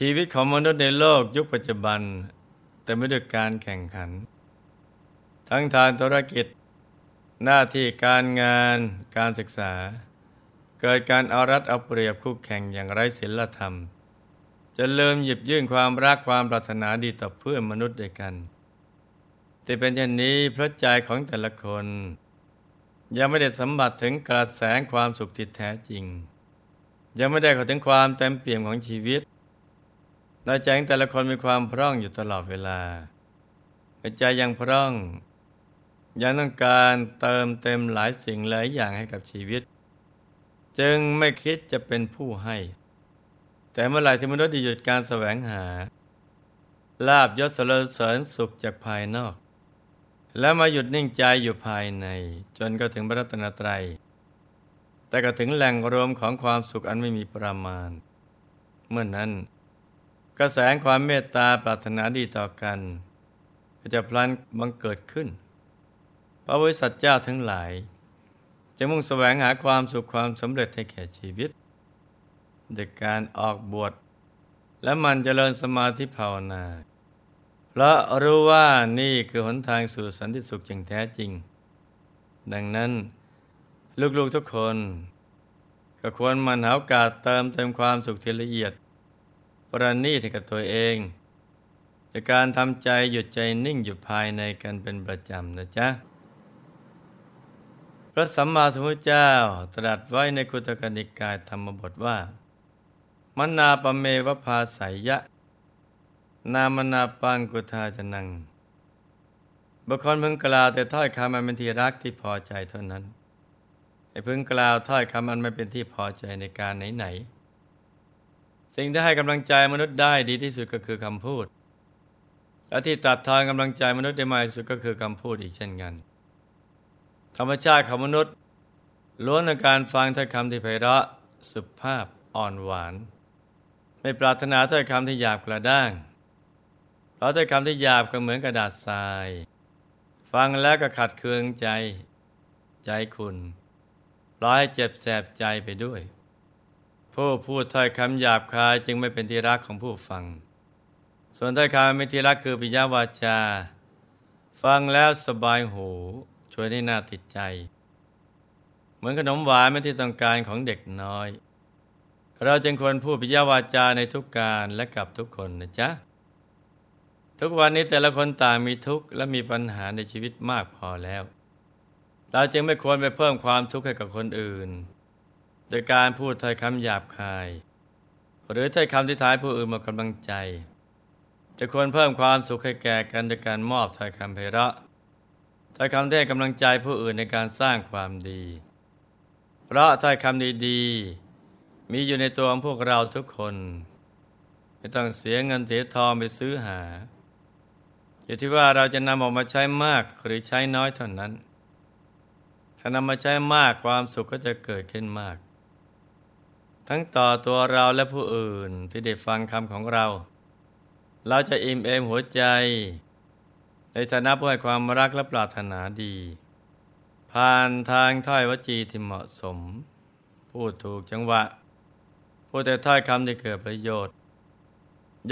ชีวิตของมนุษย์ในโลกยุคปัจจุบัน แต่ไม่ด้วยการแข่งขัน ทั้งทางธุรกิจ หน้าที่การงานการศึกษา เกิดการเอารัดเอาเปรียบคู่แข่งอย่างไร้ศีลธรรมจะเริ่มหยิบยื่นความรักความปรารถนาดีต่อเพื่อนมนุษย์ด้วยกัน แต่เป็นเช่นนี้พระใจของแต่ละคน ยังไม่ได้สัมผัสถึงกระแสความสุขที่แท้จริง ยังไม่ได้เข้าถึงความเต็มเปี่ยมของชีวิต ในใจของแต่ละคนมีความพร่องอยู่ตลอดเวลาใจยังพร่อง ยังต้องการเติมเต็มหลายสิ่งหลายอย่างให้กับชีวิต จึงไม่คิดจะเป็นผู้ให้ แต่เมื่อไหร่ที่มนุษย์หยุดการแสวงหา ลาบยศสรเสริญสุขจากภายนอก แล้วมาหยุดนิ่งใจอยู่ภายใน จนก็ถึงพระรัตนตรัย แต่ก็ถึงแหล่งรวมของความสุขอันไม่มีประมาณ เมื่อนนั้น กระแสความเมตตาปรารถนาดีต่อกัน ก็จะพลันบังเกิดขึ้น พระบริษัทเจ้าทั้งหลาย จะมุ่งแสวงหาความสุขความสำเร็จให้แก่ชีวิตโดยการออกบวชและมันจเจริญสมาธิภาวนา เพราะรู้ว่านี่คือหนทางสู่สันติสุขอย่างแท้จริง ดังนั้นลูกๆทุกคน ก็ควรมันหาโอกาสเติมเต็มความสุขที่ละเอียด ประณีตให้กับตัวเองจากการทำใจหยุดใจนิ่งอยู่ภายในกันเป็นประจำนะจ๊ะ พระสัมมาสัมพุทธเจ้าตรัสไว้ในคุตกนิกายธรรมบทว่ามนาปเมวภาสายะ นามนาปังกุทาจนังบุคคลพึงกล่าวแต่ถ้อยคำมันเป็นที่รักที่พอใจเท่านั้นไอ้พึงกล่าวถ้อยคำมันไม่เป็นที่พอใจในการไหนๆ สิ่งที่ให้กำลังใจมนุษย์ได้ดีที่สุดก็คือคำพูด และที่ตัดทอนกำลังใจมนุษย์ได้มากที่สุดก็คือคำพูดอีกเช่นกัน ธรรมชาติของมนุษย์ ล้วนในการฟังถ้อยคำที่ไพเราะสุภาพอ่อนหวาน ไม่ปรารถนาถ้อยคำที่หยาบกระด้าง เพราะถ้อยคำที่หยาบก็เหมือนกระดาษทราย ฟังแล้วก็ขัดเคืองใจ ใจคุณร้อยเจ็บแสบใจไปด้วย ผู้พูดถ้อยคำหยาบคายจึงไม่เป็นที่รักของผู้ฟัง ส่วนถ้อยคำไม่ที่รักคือปิยวาจา ฟังแล้วสบายหูช่วยให้น่าติดใจ เหมือนขนมหวานไม่ที่ต้องการของเด็กน้อย เราจึงควรพูดปิยวาจาในทุกการและกับทุกคนนะจ๊ะ ทุกวันนี้แต่ละคนต่างมีทุกข์และมีปัญหาในชีวิตมากพอแล้ว เราจึงไม่ควรไปเพิ่มความทุกข์ให้กับคนอื่น โดยการพูดถ้อยคำหยาบคาย หรือถ้อยคำที่ท้ายผู้อื่นมากำลังใจ จะควรเพิ่มความสุขให้แก่กันโดยการมอบถ้อยคำเพระถ้อยคำที่ให้กำลังใจผู้อื่นในการสร้างความดี เพราะถ้อยคำดีๆ มีอยู่ในตัวของพวกเราทุกคน ไม่ต้องเสียเงินเสียทองไปซื้อหา อยู่ที่ว่าเราจะนำออกมาใช้มากหรือใช้น้อยเท่านั้น ถ้านำมาใช้มากความสุขก็จะเกิดขึ้นมาก ทั้งต่อตัวเราและผู้อื่นที่ได้ฟังคำของเรา เราจะอิ่มเอมหัวใจ ในฐานะผู้ให้ความรักและปรารถนาดี ผ่านทางถ้อยวจีที่เหมาะสม พูดถูกจังหวะ พูดแต่ถ้อยคำที่เกิดประโยชน์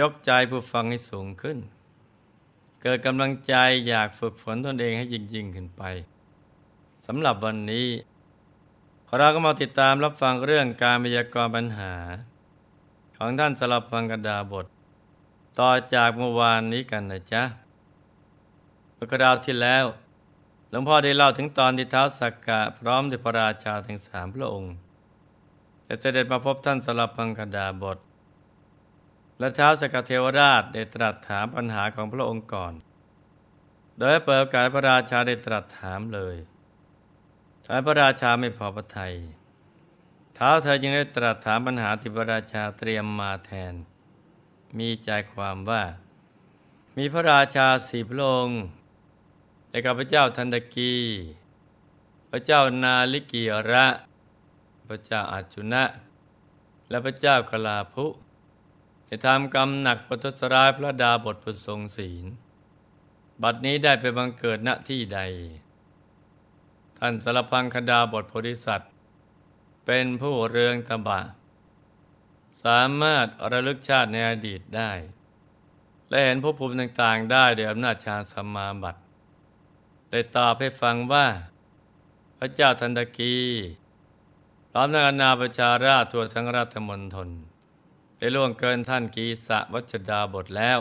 ยกใจผู้ฟังให้สูงขึ้น เกิดกำลังใจอยากฝึกฝนตนเองให้ยิ่งยิ่งขึ้นไปสำหรับวันนี้ เราก็มาติดตามรับฟังเรื่องการพยากรณ์ปัญหา ของท่านสลับพังกดาบท ต่อจากเมื่อวานนี้กันนะจ๊ะเมื่อกราวที่แล้ว หลวงพ่อได้เล่าถึงตอนที่ท้าวสักกะพร้อมด้วยพระราชาทั้งสามพระองค์จะเสด็จมาพบท่านสลับพังกดาบท และท้าวสักกะเทวราชได้ตรัสถามปัญหาของพระองค์ก่อน โดยเปิดโอกาสพระราชาได้ตรัสถามเลย ท้ายพระราชาไม่พอพระทยัยเท้าเธอจึงได้ตรัสถามปัญหาที่พระราชาเตรียมมาแทน มีใจความว่า มีพระราชาสี่พระองค์แต่กับพระเจ้าทันตกี พระเจ้านาลิกีระ พระเจ้าอาจุนะ และพระเจ้ากลาภุจะทำกรรมหนักปทุสร้ายพระดาบทผู้ทรงศีล บัดนี้ได้ไปบังเกิดณที่ใด ท่านสารพังคดาบทโพธิสัตว์ เป็นผู้เรืองตบะ สามารถระลึกชาติในอดีตได้ และเห็นภพภูมิต่างๆได้โดยอำนาจฌานสมาบัติได้ตอบให้ฟังว่า พระเจ้าทันตกีพร้อมนักนาประชาราชทั่วทั้งราชมณฑลได้ล่วงเกินท่านกีสะวัชดาบทแล้ว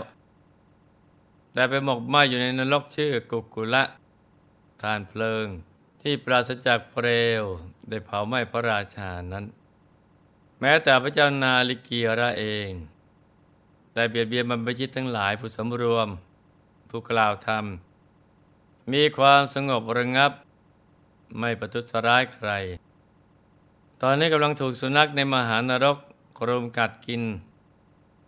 แต่ไปหมกไหมอยู่ในนรกชื่อกุกุละทานเพลิง ที่ปราศจากเปลวได้เผาไหม้พระราชานั้น แม้แต่พระเจ้านาลิกีระเอง แต่เบียดเบียนบรรพชิตทั้งหลายผู้สำรวม ผู้กล่าวธรรม มีความสงบระงับ ไม่ประทุษร้ายใคร ตอนนี้กำลังถูกสุนัขในมหานรกกรุมกัดกิน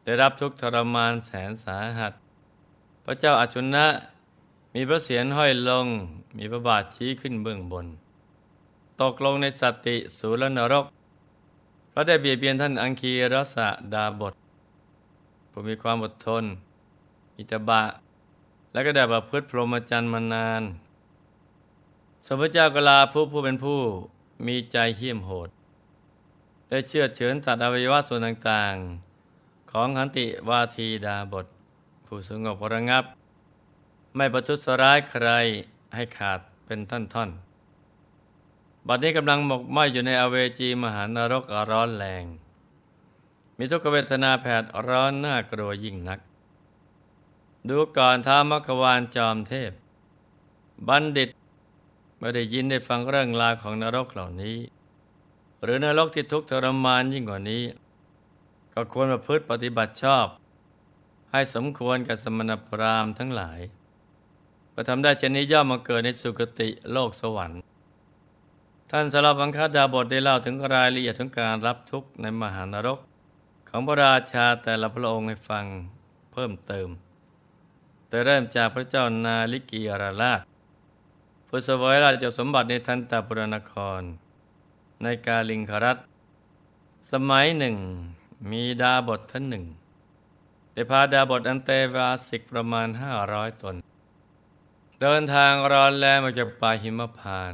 ได้รับทุกทรมานแสนสาหัส พระเจ้าอาชุนะ มีพระเศียรห้อยลง มีพระบาทชี้ขึ้นเบื้องบน ตกลงในสติสูรนรกเพราะได้เบียดเบียนท่านอังคีรสะดาบทผู้มีความอดทน อิตบะ และก็ได้ประพฤติพรหมจรรย์มานาน สมพระเจ้ากลาผู้ผู้เป็นผู้มีใจเหี้ยมโหด ได้เชื่อเฉินตัดอวัยวะส่วนต่างๆ ของขันติวาทีดาบท ผู้สงบระงับ ไม่ประทุษร้ายใครให้ขาดเป็นท่อนๆ บัดนี้กำลังหมกไหมอยู่ในอเวจีมหานรกร้อนแรง มีทุกเวทนาแผดร้อนน่ากลัวยิ่งนัก ดูก่อนท้ามัควานจอมเทพ บัณฑิตไม่ได้ยินได้ฟังเรื่องราวของนรกเหล่านี้ หรือนรกที่ทุกข์ทรมานยิ่งกว่านี้ ก็ควรประพฤติปฏิบัติชอบ ให้สมควรกับสมณพราหมณ์ทั้งหลาย พอทำได้เช่นนี้ย่อมมาเกิดในสุคติโลกสวรรค์ ท่านสารบังคัดาบทได้เล่าถึงรายละเอียดของการรับทุกข์ในมหานรก ของพระราชาแต่ละพระองค์ให้ฟังเพิ่มเติม แต่เริ่มจากพระเจ้านาลิกียราราชผู้สวยราชสมบัติในทันตปุรนคร ในกาลิงครัตสมัยหนึ่งมีดาบทท่านหนึ่งได้พาดาบทอันเตวาสิกประมาณห้าร้อยตน เดินทางร้อนแรงมาจากป่าหิมพาน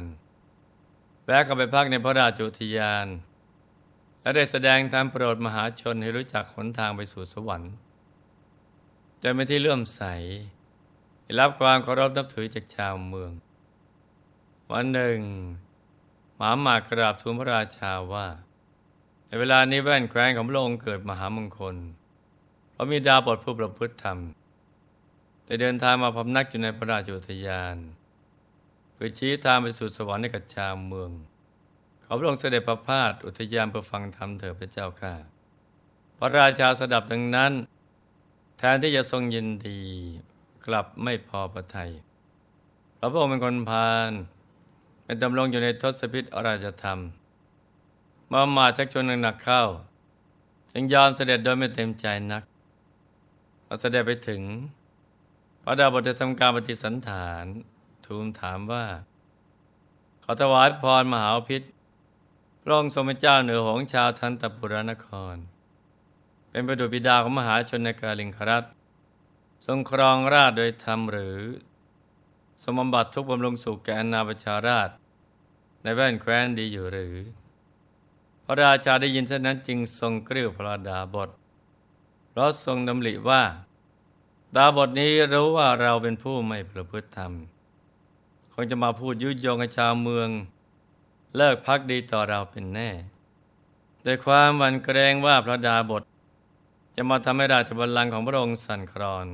แวะเข้าไปพักในพระราชอุทยาน และได้แสดงธรรมโปรดมหาชนให้รู้จักหนทางไปสู่สวรรค์จนเป็นที่เลื่อมใสรับความเคารพนับถือจากชาวเมือง วันหนึ่งหมามากราบทูลพระราชาว่า ในเวลานี้แว่นแคว้นของพระองค์เกิดมหามงคลเพราะมีดาวบทผู้ประพฤติธรรม ได้เดินทางมาพำนักอยู่ในพระราชอุทยาน เพื่อชี้ทางไปสู่สวรรค์ในกัจจามเมือง เขาพระองค์เสด็จประพาสอุทยานเพื่อฟังธรรมเถิดพระเจ้าข้าพระราชาสดับดังนั้น แทนที่จะทรงยินดี กลับไม่พอพระทยัยพระองค์เป็นคนพาลเป็นดำรงอยู่ในทศพิษอราชธรรม มามาชักชวนหนักเข้า จึงยอมเสด็จโดยไม่เต็มใจนักพอเสด็จไปถึง พระดาบทจะทำการปฏิสันฐาน ทูลถามว่า ขอถวายพรมหาพิษพระองค์ทรงเป็นเจ้าเหนือของชาวทันตปุรนคร เป็นประดุบิดาของมหาชนในกาลิงครัตทรงครองราชโดยธรรมหรือ สมบัติทุกบำรุงสุขแก่อนาประชาราช ในแว่นแคว้นดีอยู่หรือ พระราชาได้ยินเช่นนั้นจึงทรงกริ้วพระดาบทเพราะทรงดำริว่า ดาบทนี้รู้ว่าเราเป็นผู้ไม่ประพฤติธรรม คงจะมาพูดยุยงชาวเมือง เลิกพักดีต่อเราเป็นแน่โดยความหวั่นเกรงว่าพระดาบท จะมาทำให้ราชบัลลังก์ของพระองค์สั่นคลอน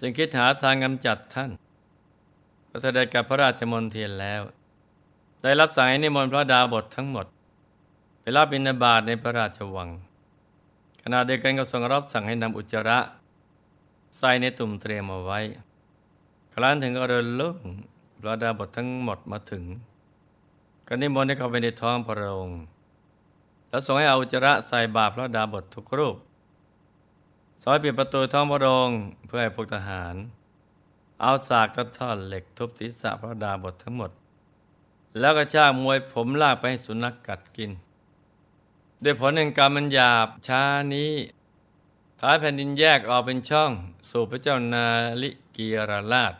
จึงคิดหาทางกำจัดท่านพระเสด็จกับพระราชมนเทียนแล้ว ได้รับสั่งให้นิมนต์พระดาบททั้งหมด ไปรับบิณฑบาตในพระราชวัง ขณะเดียวกันก็ทรงรับสั่งให้นำอุจจาระ ใส่ในตุ่มเตรียมเอาไว้ ครั้นถึงอรุณลุ่งพระดาบททั้งหมดมาถึงก็นิมนต์ให้เขาไปในท้องพระองค์ แล้วส่งให้เอาจระใส่บาปพระดาบททุกรูปซอยปิดประตูท้องพระองค์เพื่อให้พวกทหาร เอาสากกระท่อนเหล็กทุบศีรษะพระดาบททั้งหมด แล้วก็ชากมวยผมลากไปให้สุนัขกกัดกิน ด้วยผลแห่งกรรมมันหยาบช้านี้ ท้ายแผ่นดินแยกออกเป็นช่อง สู่พระเจ้านาลิกีราราช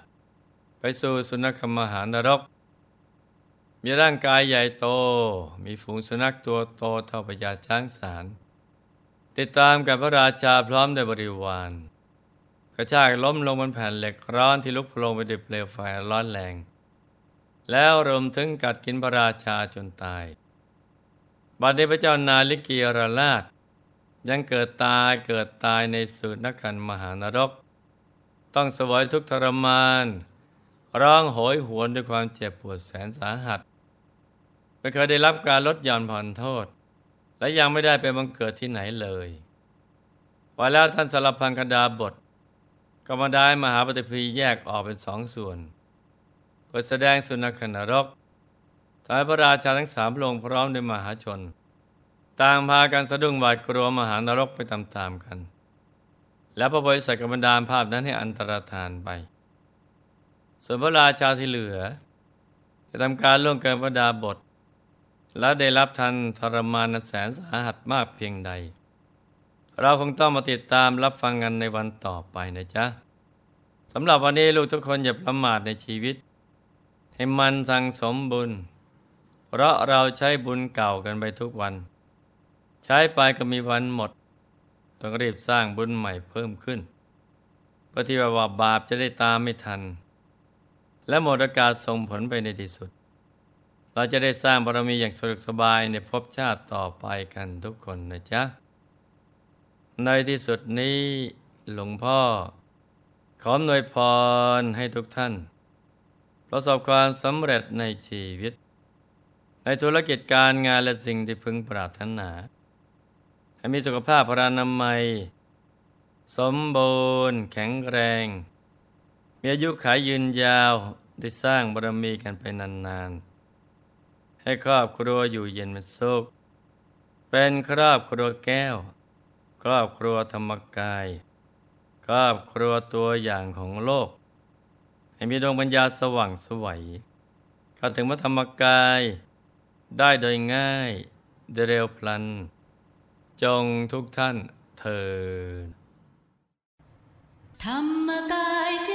ไปสู่สุนัขมหานรก มีร่างกายใหญ่โต มีฝูงสุนัขตัวโตเท่าพญาช้างสาร ติดตามกับพระราชาพร้อมด้วยบริวาร กระชากล้มลงบนแผ่นเหล็กร้อนที่ลุกโผล่ไปด้วยเปลวไฟร้อนแรง แล้วรวมถึงกัดกินพระราชาจนตาย บัดนี้พระเจ้านาลิกีรราช ยังเกิดตายเกิดตายในสูตรนักขันมหานรก ต้องสวยทุกทรมาน ร้องโหยหวนด้วยความเจ็บปวดแสนสาหัสไม่เคยได้รับการลดหย่อนผ่อนโทษ และยังไม่ได้ไปบังเกิดที่ไหนเลยว่าแล้วท่านสารพังคดาบทก็มาได้มหาปฏิพีแยกออกเป็นสองส่วนเพื่อแสดงสุนัขนรกทายพระราชาทั้งสามพระองค์พร้อมด้วยมหาชน ต่างพากันสะดุ้งหวาดกลัวมหานรกไปตามๆกัน แล้วพระบริษัทกบรรดาภาพนั้นให้อันตรธานไป ส่วนพระราชาที่เหลือ จะทำการล่วงเกินพระดาบท และได้รับทันทรมานอันแสนสาหัสมากเพียงใด เราคงต้องมาติดตามรับฟังกันในวันต่อไปนะจ๊ะสำหรับวันนี้ลูกทุกคนอย่าประมาทในชีวิต ให้มันสั่งสมบุญ เพราะเราใช้บุญเก่ากันไปทุกวัน ช้ไปก็มีวันหมด ต้องรีบสร้างบุญใหม่เพิ่มขึ้นเพื่อที่ว่าบาปจะได้ตามไม่ทัน และหมดโอกาสส่งผลไปในที่สุด เราจะได้สร้างบารมีอย่างสะดวกสบายในภพชาติต่อไปกันทุกคนนะจ๊ะ ในที่สุดนี้หลวงพ่อ ขออำนวยพรให้ทุกท่าน ประสบความสำเร็จในชีวิต ในธุรกิจการงานและสิ่งที่พึงปรารถนา ให้มีสุขภาพพรานามัย สมบูรณ์แข็งแรง มีอายุขายยืนยาวได้สร้างบารมีกันไปนานๆ ให้ครอบครัวอยู่เย็นเป็นสุข เป็นครอบครัวแก้ว ครอบครัวธรรมกาย ครอบครัวตัวอย่างของโลก ให้มีดวงปัญญาสว่างสวัยเข้าถึงพระธรรมกายได้โดยง่ายโดยเร็วพลัน จงทุกท่านเทินธรรมกายเจ